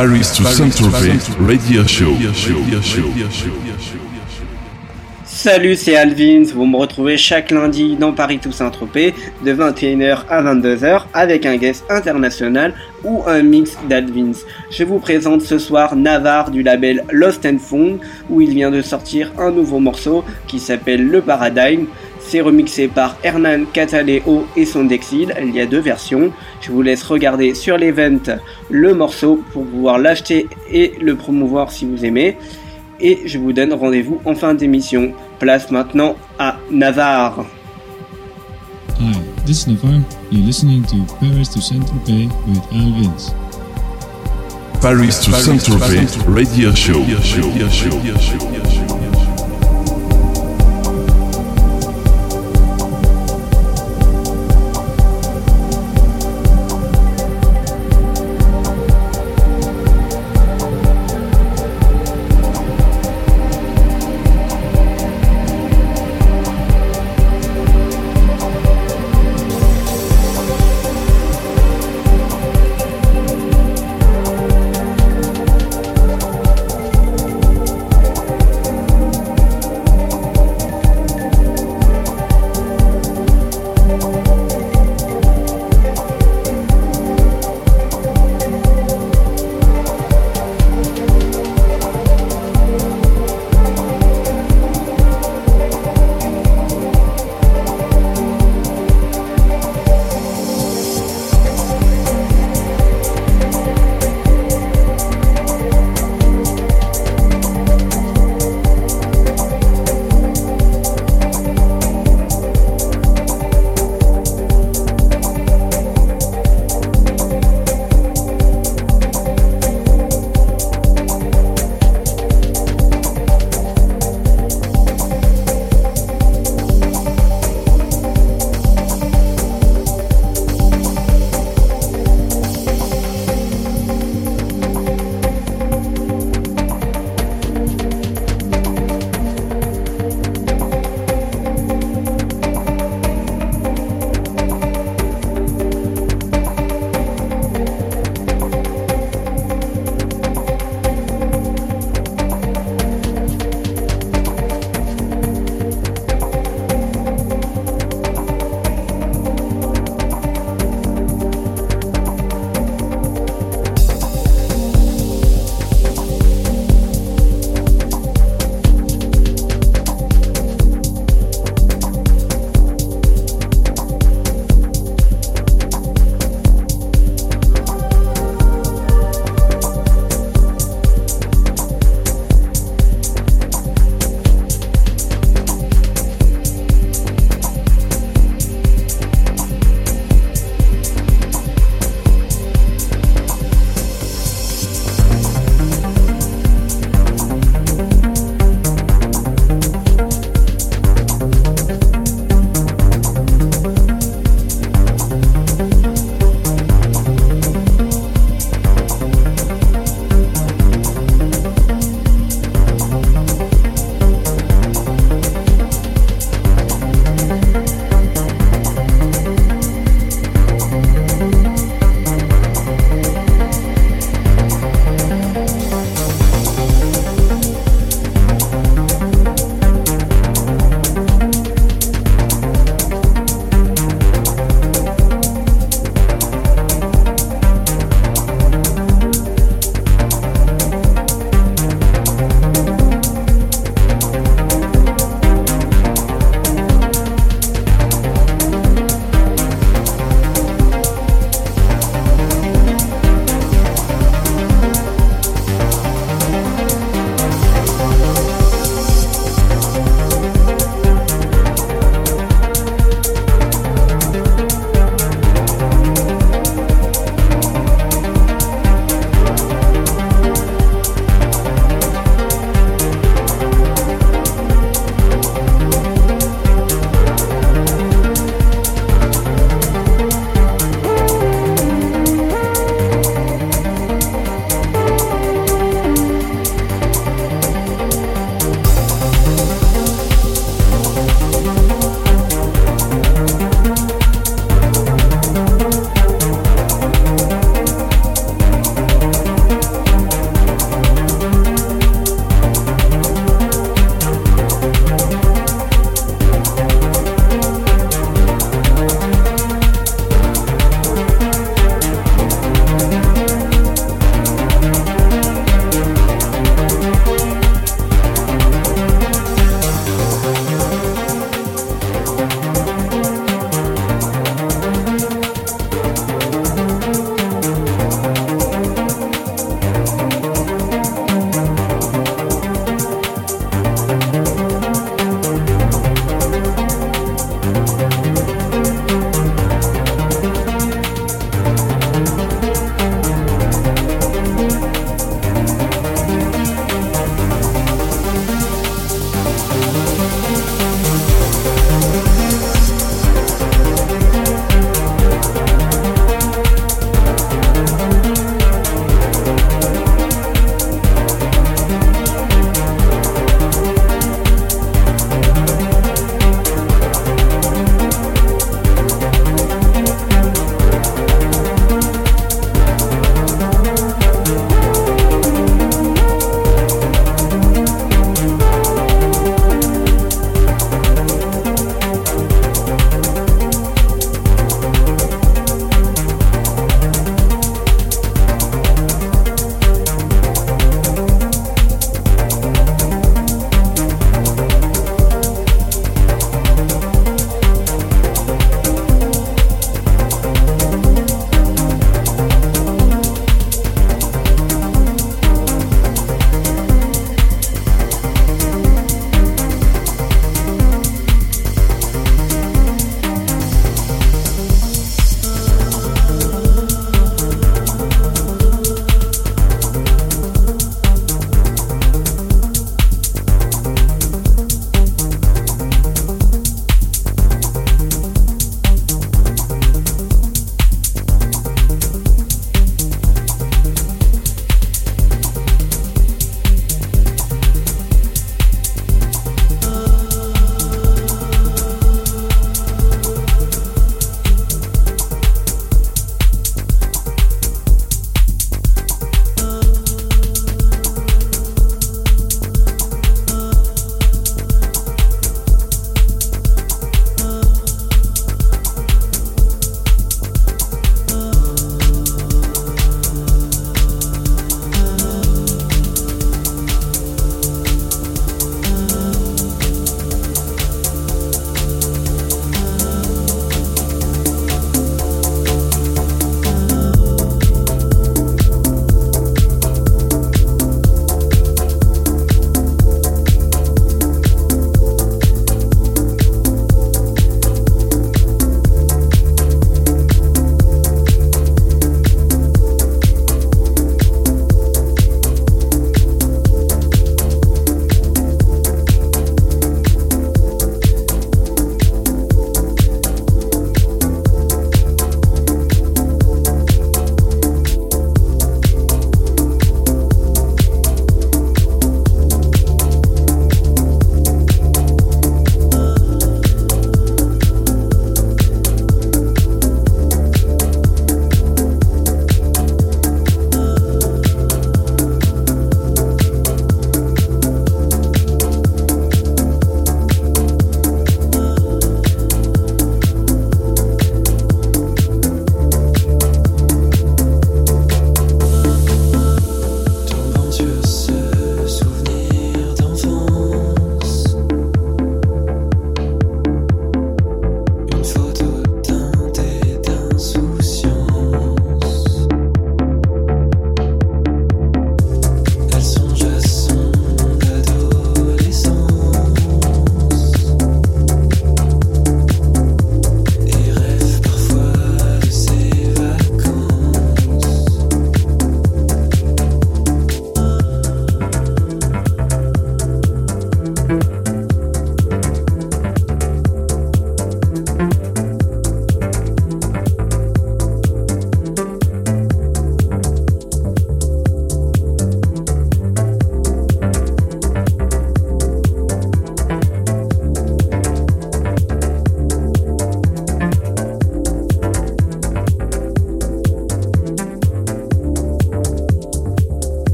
Paris to Saint-Tropez Radio Show. Salut, c'est Alvins. Vous me retrouvez chaque lundi dans Paris to Saint-Tropez de 21h à 22h avec un guest international ou un mix d'Alvins. Je vous présente ce soir Navarre du label Lost and Found où il vient de sortir un nouveau morceau qui s'appelle Le Paradigm. C'est remixé par Hernan Cataleo et son Dexil. Il y a deux versions. Je vous laisse regarder sur l'event le morceau pour pouvoir l'acheter et le promouvoir si vous aimez. Et je vous donne rendez-vous en fin d'émission. Place maintenant à Navarre. Hi, this is Navarre. You're listening to Paris to Saint-Tropez with Alvins. Paris to Saint-Tropez Radio Show.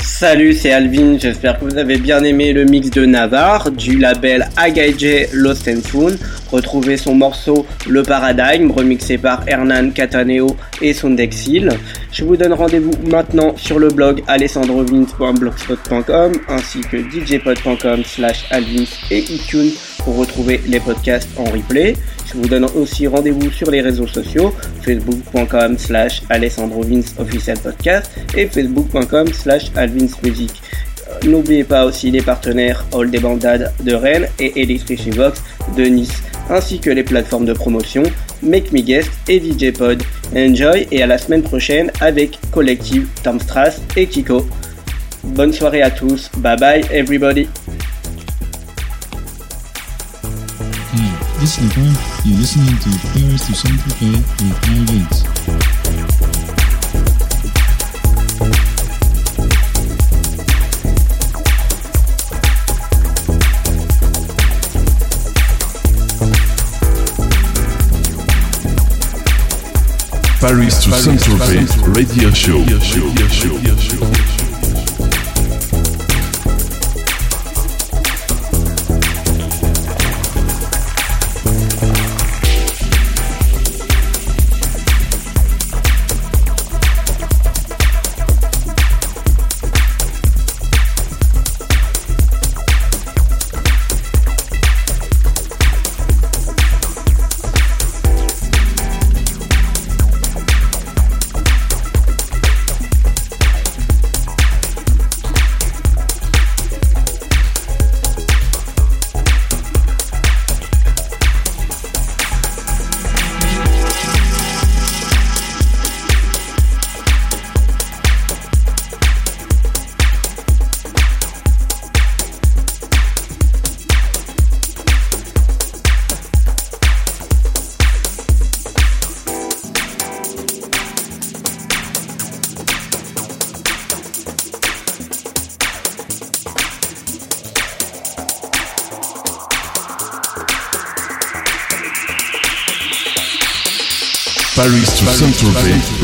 Salut, c'est Alvin, j'espère que vous avez bien aimé le mix de Navarre du label Agaije Lost and Found. Retrouvez son morceau Le Paradigme, remixé par Hernan Cataneo et Sondexil. Je vous donne rendez-vous maintenant sur le blog alessandrovins.blogspot.com ainsi que djpod.com slash alvins et iTunes pour retrouver les podcasts en replay. Vous donne aussi rendez-vous sur les réseaux sociaux, facebook.com slash official podcast et facebook.com slash alvinsmusic. Euh, N'oubliez pas aussi les partenaires All des Bandades de Rennes et Electric Box de Nice, ainsi que les plateformes de promotion Make Me Guest et DJ Pod. Enjoy et à la semaine prochaine avec Collective, Tom Strass et Kiko. Bonne soirée à tous, bye bye everybody. This is. You're listening to Paris to Saint-Tropez with Al Vince. Paris to Saint-Tropez Radio Show.